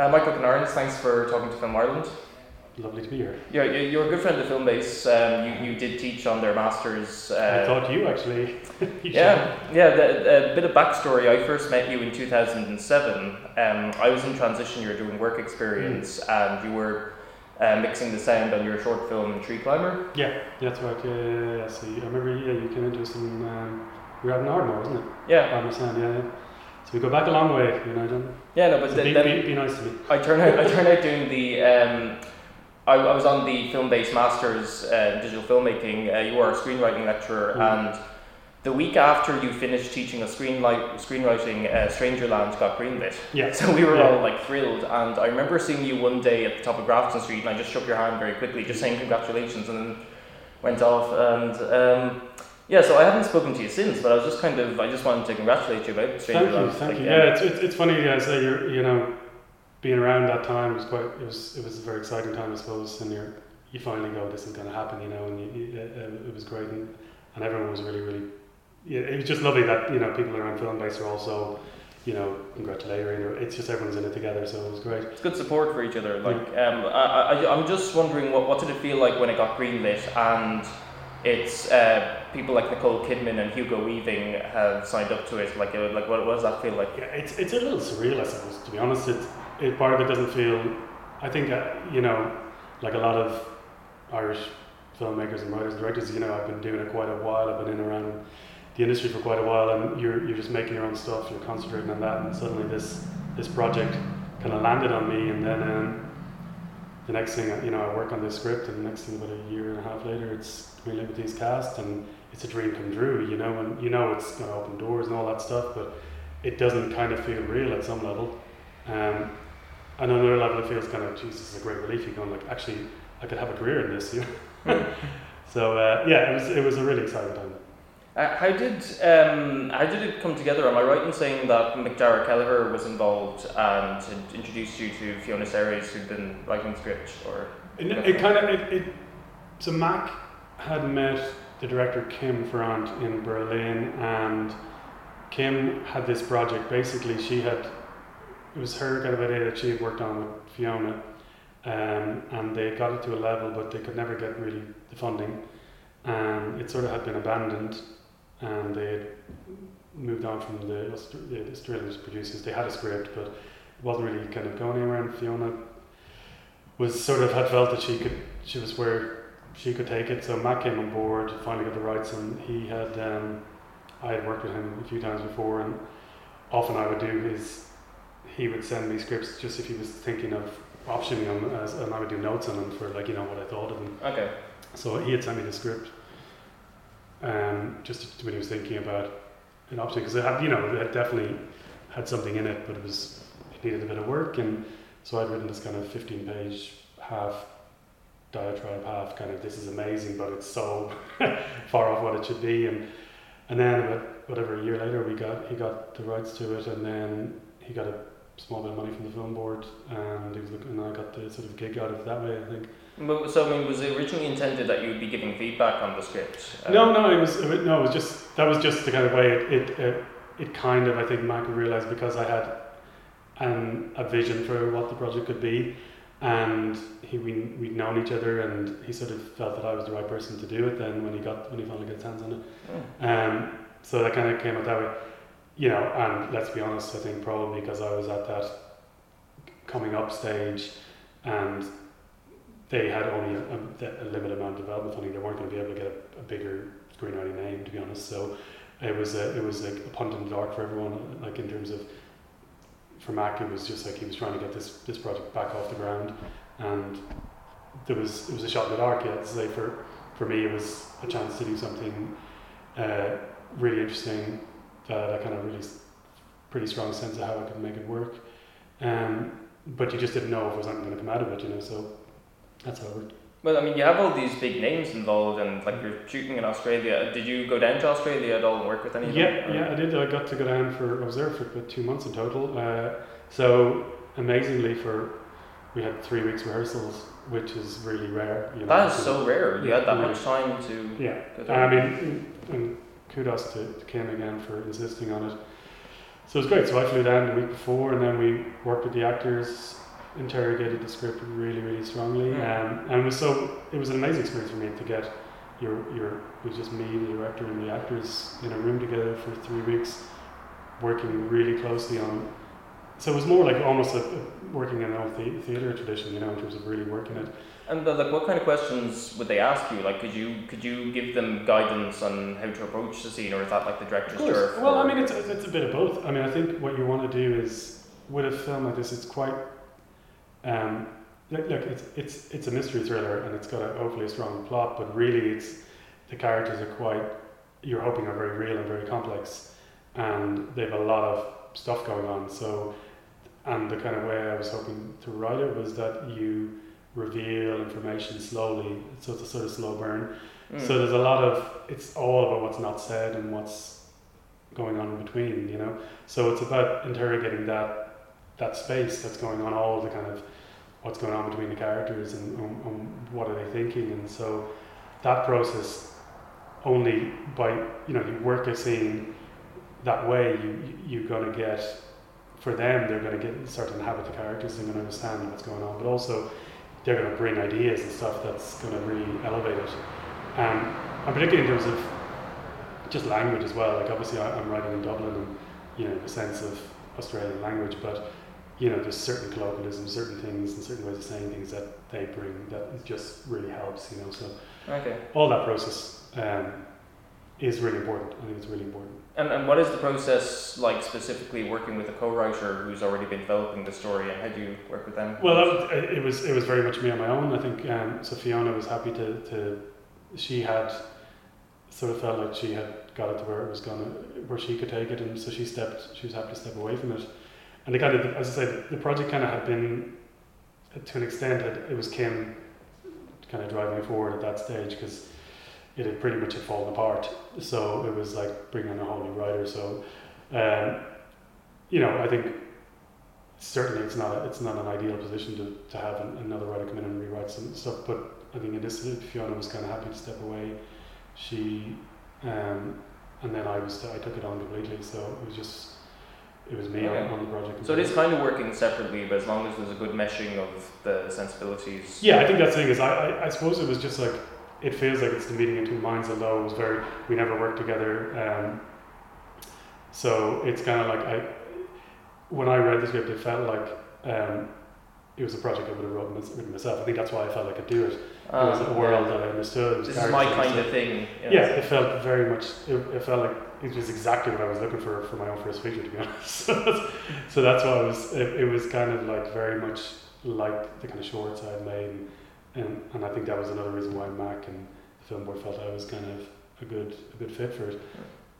Uh, Michael Kinirons, thanks for talking to Film Ireland. Lovely to be here. Yeah, you- you're a good friend of Filmbase. Um, you, you did teach on their masters. Uh, I thought you actually. Yeah, yeah. The, a bit of backstory. I first met you in 2007. Um, I was in transition You were doing work experience, and you were uh, mixing the sound on your short film Tree Climber. Yeah, that's right. Yeah, yeah, yeah. So I remember. Yeah, you came into some. Um, we were out in Ardmore, wasn't it? Yeah, Ardmore Sound. Yeah, yeah. So we go back a long way, you know. Don't, yeah. No, but so th- be, then be, be nice to me. I turned out. I turned out doing the. Um, I, I was on the Filmbase Masters uh, in digital filmmaking. Uh, you were a screenwriting lecturer, Mm. and the week after you finished teaching us screenlight, screenwriting, uh, Strangerland got greenlit. Yeah. So we were Yeah. all like thrilled, and I remember seeing you one day at the top of Grafton Street, and I just shook your hand very quickly, just saying congratulations, and then went off. And um, yeah, so I haven't spoken to you since, but I was just kind of, I just wanted to congratulate you about Thank you, Strangerland. thank Like, you. Yeah, it's, it's, it's funny. Yeah, so you're you know, being around that time was quite. It was it was a very exciting time, I suppose. And you're you finally go, this is going to happen, you know. And you, you, uh, it was great, and, and everyone was really really. Yeah, it was just lovely that you know people around Filmbase are also, you know, congratulating. Or it's just everyone's in it together, so it was great. It's good support for each other. Like, um, I, I, I'm just wondering, what, what did it feel like when it got greenlit and it's uh, people like Nicole Kidman and Hugo Weaving have signed up to it? Like, like what, what does that feel like? Yeah, it's it's a little surreal, I suppose. To be honest, it, it part of it doesn't feel. I think uh, you know, like a lot of Irish filmmakers and writers and directors. You know, I've been doing it quite a while. I've been in around the industry for quite a while, and you're you're just making your own stuff. You're concentrating on that, and suddenly this this project kind of landed on me, and then. Um, the next thing, you know, I work on this script, and the next thing, about a year and a half later, it's Greenlit with these cast, and it's a dream come true, you know, and you know it's going to open doors and all that stuff, but it doesn't kind of feel real at some level. Um, and on another level, it feels kind of, Jesus, is a great relief. You're going like, actually, I could have a career in this, you know. so uh, yeah, it was it was a really exciting time. Uh, how did um, how did it come together? Am I right in saying that Macdara Kelleher was involved and had introduced you to Fiona Seres, who'd been writing the script? Or It, it kind of it, it. So Mac had met the director Kim Farrant in Berlin, and Kim had this project. Basically, she had it was her kind of idea that she had worked on with Fiona, um, and they got it to a level, but they could never get really the funding, and it sort of had been abandoned, and they had moved on from the, the Australian producers. They had a script, but it wasn't really kind of going anywhere. And Fiona was sort of had felt that she could she was where she could take it. So Matt came on board, finally got the rights, and he had um, I had worked with him a few times before, and often I would do is he would send me scripts just if he was thinking of optioning them, as, and I would do notes on them for like you know what I thought of them. okay, So he had sent me the script, um, just when he was thinking about an option because it had, you know, it had definitely had something in it, but it was it needed a bit of work, and so I'd written this kind of fifteen-page half diatribe, half kind of this is amazing, but it's so far off what it should be, and and then about whatever a year later we got he got the rights to it, and then he got a small bit of money from the film board, and he was looking, and I got the sort of gig out of it that way, I think. But- so I mean, was it originally intended that you would be giving feedback on the script? Um, No, no, it was no, it was just that was just the kind of way it it, it, it kind of I think Mac realized because I had an a vision for what the project could be, and he we we'd known each other, and he sort of felt that I was the right person to do it. Then when he got when he finally got his hands on it, Hmm. um, so that kind of came out that way, you know. And let's be honest, I think probably because I was at that coming up stage, and they had only a, a, a limited amount of development funding. They weren't going to be able to get a, a bigger screenwriting name, to be honest. So it was a, it was like a punt in the dark for everyone. Like in terms of for Mac, it was just like he was trying to get this this project back off the ground, and there was it was a shot in the dark. Yeah, for for me, it was a chance to do something uh, really interesting that I kind of really pretty strong sense of how I could make it work. Um, but you just didn't know if there was anything going to come out of it, you know. So that's how it worked. Well, I mean, you have all these big names involved, and like you're shooting in Australia. Did you go down to Australia at all and work with any of them? Yeah, yeah, I did. I got to go down for. I was there for about two months in total. Uh, so amazingly, for we had three weeks rehearsals, which is really rare. You know, That is so rare. You had that much time to. Yeah, I mean, and- and kudos to, to Kim again for insisting on it. So it was great. So I flew down the week before, and then we worked with the actors interrogated the script really, really strongly, Mm. um, and it was so it was an amazing experience for me to get your your it was just me, the director, and the actors in a room together for three weeks, working really closely on. So it was more like almost a, working in a the, theater tradition, you know, in terms of really working it. And uh, like, what kind of questions would they ask you? Like, could you could you give them guidance on how to approach the scene, or is that like the director's turf? Well, I mean, it's, it's a bit of both. I mean, I think what you want to do is with a film like this, it's quite. Um, look, look, it's it's it's a mystery thriller, and it's got a hopefully strong plot, but really, it's the characters are quite. You're hoping are very real and very complex, and they've a lot of stuff going on. So, and the kind of way I was hoping to write it was that you reveal information slowly, so it's a sort of slow burn. Mm. So there's a lot of it's all about what's not said and what's going on in between, you know. So it's about interrogating that that space that's going on, all of the kind of what's going on between the characters and, and, and what are they thinking, and so that process only by you know you work a scene that way you you're going to get for them they're going to get start to inhabit the characters they're going to understand what's going on but also they're going to bring ideas and stuff that's going to really elevate it um, and particularly in terms of just language as well. Like obviously, I, I'm writing in Dublin, and you know the sense of Australian language, but you know there's certain colloquialisms, certain things, and certain ways of saying things that they bring that just really helps. You know, so Okay. all that process um, is really important. I think it's really important. And, and what is the process like specifically working with a co-writer who's already been developing the story, and how do you work with them? Well, was, it was it was very much me on my own. I think um, so. Fiona was happy to, to she had sort of felt like she had got it to where it was gonna where she could take it, and so she stepped. She was happy to step away from it. And kind of as I said, the project kind of had been to an extent it, it was Kim kind of driving forward at that stage because it had pretty much had fallen apart. So it was like bringing in a whole new writer. So um, you know, I think certainly it's not a, it's not an ideal position to, to have an, another writer come in and rewrite some stuff. But I think in this Fiona was kind of happy to step away. She um, and then I was I took it on completely. So it was just it was me Okay. on, on the project. So it is kind of working separately, but as long as there's a good meshing of the sensibilities. Yeah, I think that's the thing is I, I, I suppose it was just like it feels like it's the meeting in two minds, although it was very we never worked together. Um, so it's kind of like I when I read the script, it felt like um, it was a project I would have written, mys- written myself. I think that's why I felt like I could do it. It was Um, a world that I understood. This is my kind of thing. know. yeah, it felt very much. It, it felt like it was exactly what I was looking for for my own first feature, to be honest. so, that's, why it was. It, it was kind of like very much like the kind of shorts I had made, and, and and I think that was another reason why Mac and the film board felt I was kind of a good a good fit for it.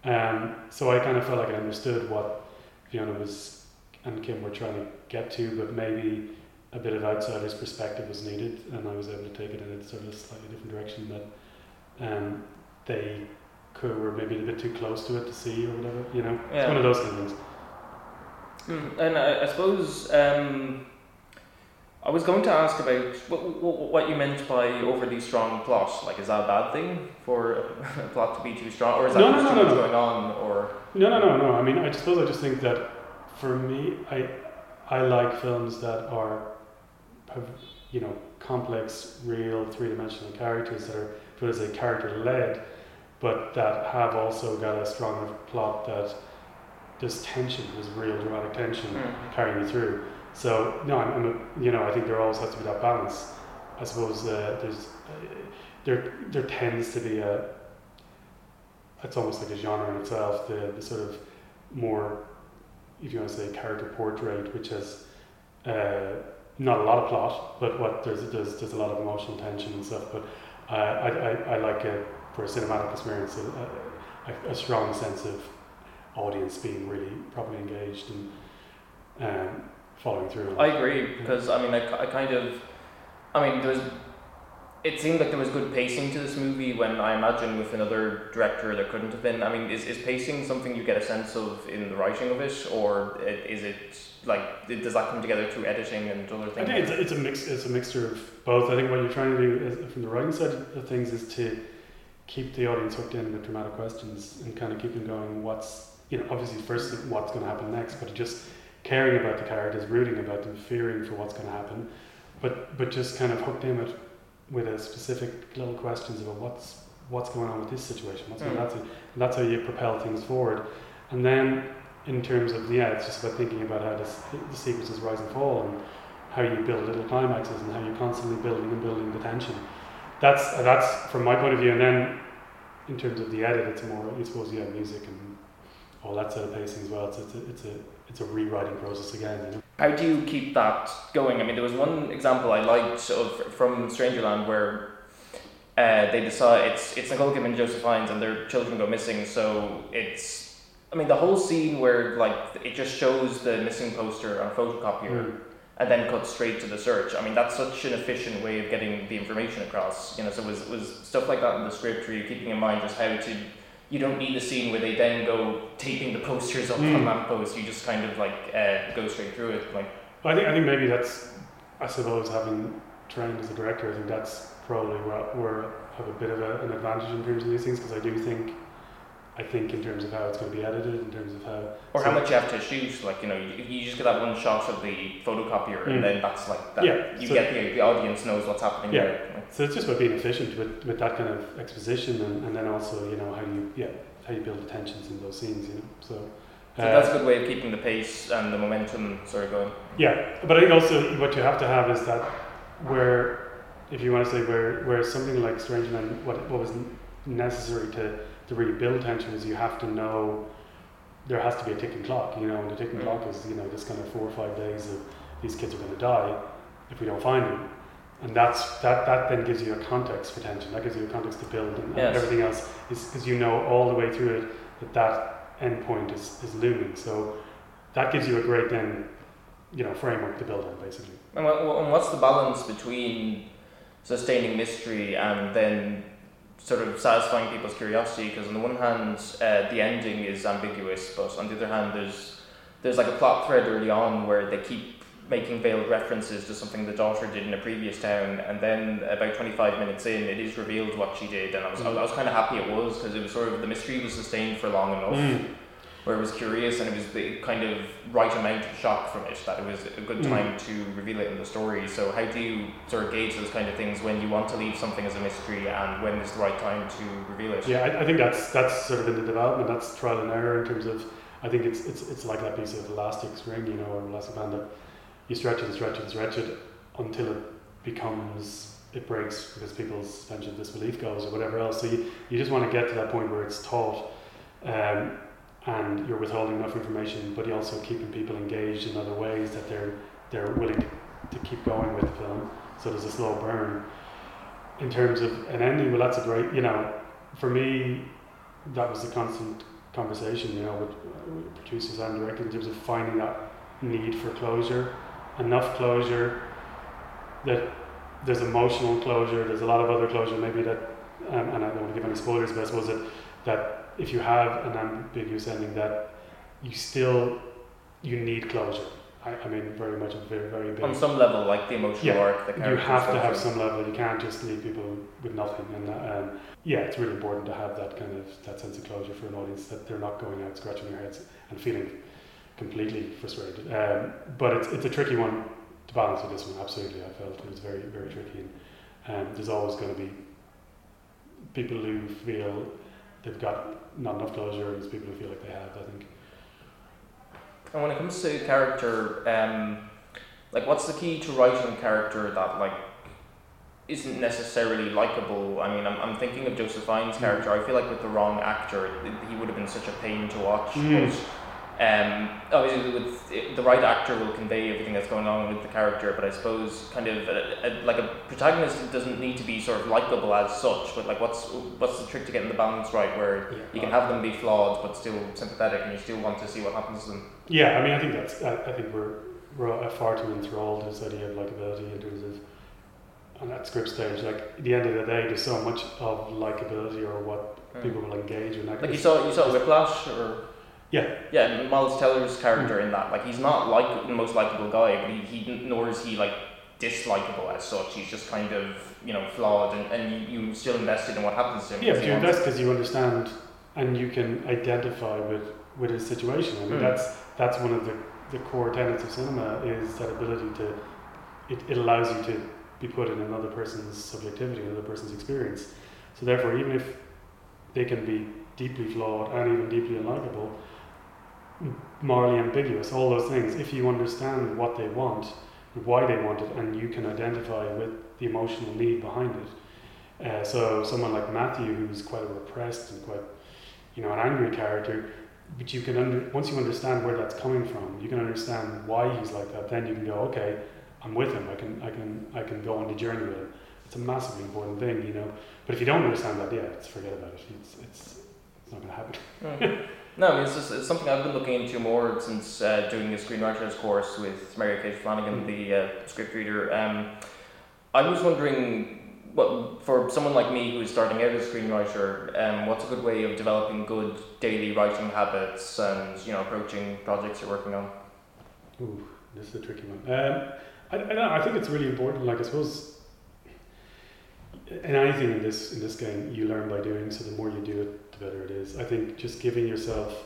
Um, so I kind of felt like I understood what Fiona was and Kim were trying to get to, but maybe a bit of outsider's perspective was needed, and I was able to take it in a sort of slightly different direction that um, they could were maybe a bit too close to it to see or whatever. You know, it's one of those kind of things. Mm, And I, I suppose um, I was going to ask about what, what, what you meant by overly strong plot. Like, is that a bad thing for a plot to be too strong, or is that No, no, no, no, going on? Or No, no, no, no. I mean, I suppose I just think that for me, I I like films that are have you know complex, real, three dimensional characters that are put as a character led, but that have also got a strong enough plot that this tension, there's real dramatic tension Mm. carrying you through. So no, I'm, I'm a, you know I think there always has to be that balance. I suppose uh, there's uh, there there tends to be a it's almost like a genre in itself. The the sort of more if you want to say character portrait, which has uh, not a lot of plot, but what there's there's there's a lot of emotional tension and stuff. But uh, I, I I like it for a cinematic experience, a, a, a strong sense of audience being really properly engaged and um, following through. I agree because I mean, I, I kind of, I mean, there was. It seemed like there was good pacing to this movie when I imagine with another director there couldn't have been. I mean, is, is pacing something you get a sense of in the writing of it, or is it like does that come together through editing and other things? I think it's a, it's a mix. It's a mixture of both. I think what you're trying to do is, from the writing side of things is to keep the audience hooked in with dramatic questions and kind of keep them going. What's you know obviously first what's going to happen next, but just caring about the characters, rooting about them, fearing for what's going to happen, but but just kind of hooked in with with a specific little questions about what's what's going on with this situation, what's going Mm. on that's how you propel things forward. And then in terms of yeah, it's just about thinking about how this, the sequences rise and fall and how you build little climaxes and how you're constantly building and building the tension. That's that's from my point of view. And then in terms of the edit, it's more I suppose yeah, music and all that sort of pacing as well. It's it's a, it's a it's a rewriting process again. You know? How do you keep that going? I mean, there was one example I liked of from Strangerland where uh, they decide it's it's Nicole Kidman and Joseph Fiennes and their children go missing. So it's I mean the whole scene where like it just shows the missing poster on a photocopier Mm. And then cut straight to the search. I mean that's such an efficient way of getting the information across. You know, so was was stuff like that in the script where you're keeping in mind just how to. You don't need the scene where they then go taping the posters up on Mm. lampposts. You just kind of like uh, go straight through it. Like I think I think maybe that's I suppose having trained as a director, I think that's probably where, where I have a bit of a, an advantage in terms of these things because I do think I think in terms of how it's going to be edited, in terms of how Or how much you have to shoot, like you know, you, you just get that one shot of the photocopier, Mm. and then that's like that. Yeah, you so- get the the audience knows what's happening Yeah. there. Like, So it's just about being efficient with, with that kind of exposition and, and then also, you know, how you yeah, how you build the tensions in those scenes, you know. So, so uh, that's a good way of keeping the pace and the momentum sort of going. yeah. But I think also what you have to have is that where if you want to say where where something like Strangerland what what was necessary to, to really build tension is you have to know there has to be a ticking clock, you know, and the ticking Mm. clock is, you know, this kind of four or five days of these kids are gonna die if we don't find them. And that's that that then gives you a context for tension. That gives you a context to build and, and everything else is because you know all the way through it that that end point is, is looming. So that gives you a great then, you know, framework to build on basically. And what's the balance between sustaining mystery and then sort of satisfying people's curiosity? Because on the one hand, uh, the ending is ambiguous, but on the other hand, there's there's like a plot thread early on where they keep making veiled references to something the daughter did in a previous town, and then about 25 minutes in, it is revealed what she did, and I was, was, I was kind of happy it was because it was sort of the mystery was sustained for long enough Mm. Where it was curious and it was the kind of right amount of shock from it that it was a good Mm. time to reveal it in the story. So how do you sort of gauge those kind of things when you want to leave something as a mystery and when is the right time to reveal it? Yeah, I, I think that's that's sort of in the development. That's trial and error in terms of. I think it's it's it's like that piece of elastic string, you know, or elastic band that you stretch it and stretch it and stretch it until it becomes it breaks because people's suspension of disbelief goes or whatever else. So you, you just want to get to that point where it's taught, um, and you're withholding enough information, but you're also keeping people engaged in other ways that they're they're willing to, to keep going with the film. So there's a slow burn. In terms of an ending, well, that's a great, you know, for me, that was a constant conversation, you know, with, with producers and directors in terms of finding that need for closure, enough closure that there's emotional closure, there's a lot of other closure, maybe that, um, and I don't want to give any spoilers, but I suppose that, that if you have an ambiguous ending, that you still, you need closure. I, I mean, very much a very, very big On some level, like the emotional Yeah, arc, the you have to have some level. You can't just leave people with nothing. And um, yeah, it's really important to have that kind of that sense of closure for an audience that they're not going out scratching their heads and feeling completely frustrated. Um, but it's it's a tricky one to balance with this one. Absolutely, I felt it was very very tricky. And um, there's always going to be people who feel they've got not enough closure, and there's people who feel like they have. I think. And when it comes to character, um, like what's the key to writing a character that like isn't necessarily likable? I mean, I'm, I'm thinking of Joseph Fiennes' Mm. character. I feel like with the wrong actor, th- he would have been such a pain to watch. Mm. Um, obviously, with it, the right actor will convey everything that's going on with the character. But I suppose kind of a, a, like a protagonist doesn't need to be sort of likable as such. But like, what's what's the trick to getting the balance right where you can have them be flawed but still sympathetic, and you still want to see what happens to them? Yeah, I mean, I think that's. I, I think we're we're far too enthralled with this idea of likability in terms of on that script stage. Like at the end of the day, there's so much of likability or what Mm. people will engage in. Like, Like you saw, you saw Whiplash, or Yeah. yeah, Miles Teller's character in that. Like he's not like the most likable guy, but he, he nor is he like dislikable as such. He's just kind of you know flawed, and, and you, you still invested in what happens to him. yeah, but you invest because you understand and you can identify with with his situation. I mean, Mm. that's that's one of the the core tenets of cinema is that ability to it, it allows you to be put in another person's subjectivity, another person's experience. So therefore, even if they can be deeply flawed and even deeply unlikable, morally ambiguous, all those things, if you understand what they want, why they want it, and you can identify with the emotional need behind it. Uh, so someone like Matthew, who's quite a repressed and quite, you know, an angry character, but you can under, once you understand where that's coming from, you can understand why he's like that. Then you can go, okay, I'm with him. I can, I can, I can go on the journey with him. It's a massively important thing, you know. But if you don't understand that, yeah, it's forget about it. It's, it's, it's not going to happen. Mm. No, I mean, it's, just, it's something I've been looking into more since uh, doing a screenwriters course with Mary Kate Flanagan, Mm. the uh, script reader. Um, I was wondering, what for someone like me who's starting out as a screenwriter, um, what's a good way of developing good daily writing habits and you know approaching projects you're working on? Ooh, this is a tricky one. Um, I, I, I think it's really important. Like I suppose, in anything in this in this game, you learn by doing. So the more you do it, the better it is. I think just giving yourself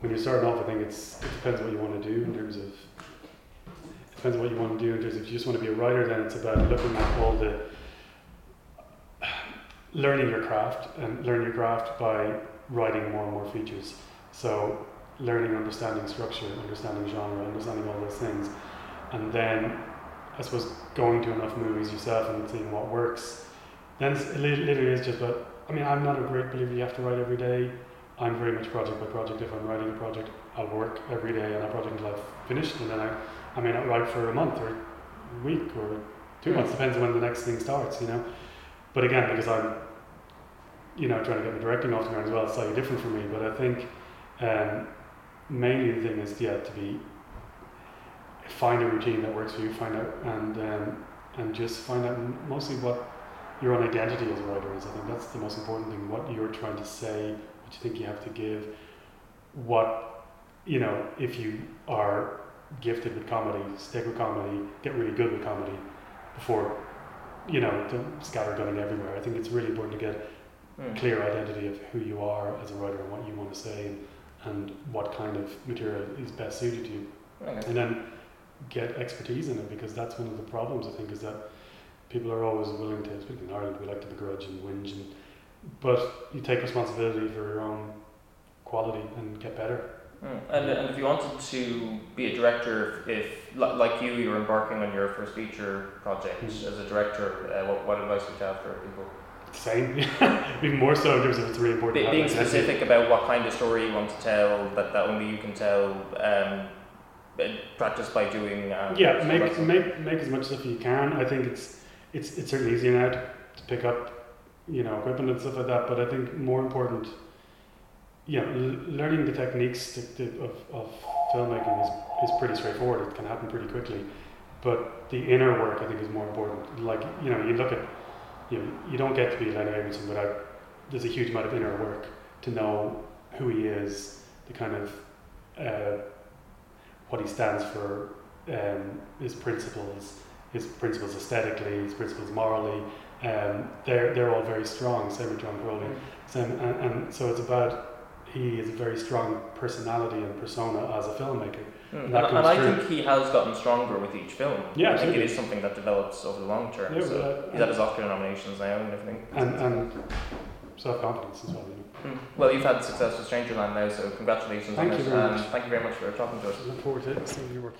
when you're starting off, I think it's it depends what you want to do in terms of. It depends what you want to do in terms of if you just want to be a writer, then it's about looking at all the learning your craft and learn your craft by writing more and more features. So learning, understanding structure, understanding genre, understanding all those things, and then I suppose going to enough movies yourself and seeing what works. Then literally is just about. I mean, I'm not a great believer you have to write every day. I'm very much project by project. If I'm writing a project, I'll work every day on that project until I've finished, and then I, I may not write for a month or a week or two months, depends on when the next thing starts, you know. But again, because I'm, you know, trying to get my directing off the ground as well, it's slightly different for me. But I think um, mainly the thing is, yeah, to be find a routine that works for you, find out and um, and just find out mostly what your own identity as a writer is. I think that's the most important thing. What you're trying to say, what you think you have to give, what you know. If you are gifted with comedy, stick with comedy, get really good with comedy before you know don't scattergunning everywhere. I think it's really important to get Mm. clear identity of who you are as a writer and what you want to say and, and what kind of material is best suited to you and then get expertise in it because that's one of the problems I think is that people are always willing to, especially in Ireland, we like to begrudge and whinge, and, but you take responsibility for your own quality and get better. Mm. And, and if you wanted to be a director, if li- like you, you're embarking on your first feature project Mm. as a director, uh, what, what advice would you have for people? Same, even more so in terms of it's really important. Be, being specific about what kind of story you want to tell, that, that only you can tell, um, practice by doing. And Yeah, make make make as much stuff as you can. I think it's it's it's certainly easier now to, to pick up, you know, equipment and stuff like that. But I think more important, yeah, l- learning the techniques to, to, of of filmmaking is is pretty straightforward. It can happen pretty quickly, but the inner work I think is more important. Like you know, you look at you know, you don't get to be Lenny Abrahamson without there's a huge amount of inner work to know who he is, the kind of uh, what he stands for, um, his principles, his principles aesthetically, his principles morally. Um, they're they're all very strong. Same with John Crowley. Mm. Same, and, and so it's about he has a very strong personality and persona as a filmmaker. Mm. And And, and I think he has gotten stronger with each film. Yeah, I think it is something that develops over the long term. Yeah, so uh, he's had his Oscar nominations now and everything. And and self confidence as well. You know. Mm. Well, you've had success with Strangerland now, so congratulations Thank on you it. very and much. thank you very much for talking to us. I look forward to seeing your work.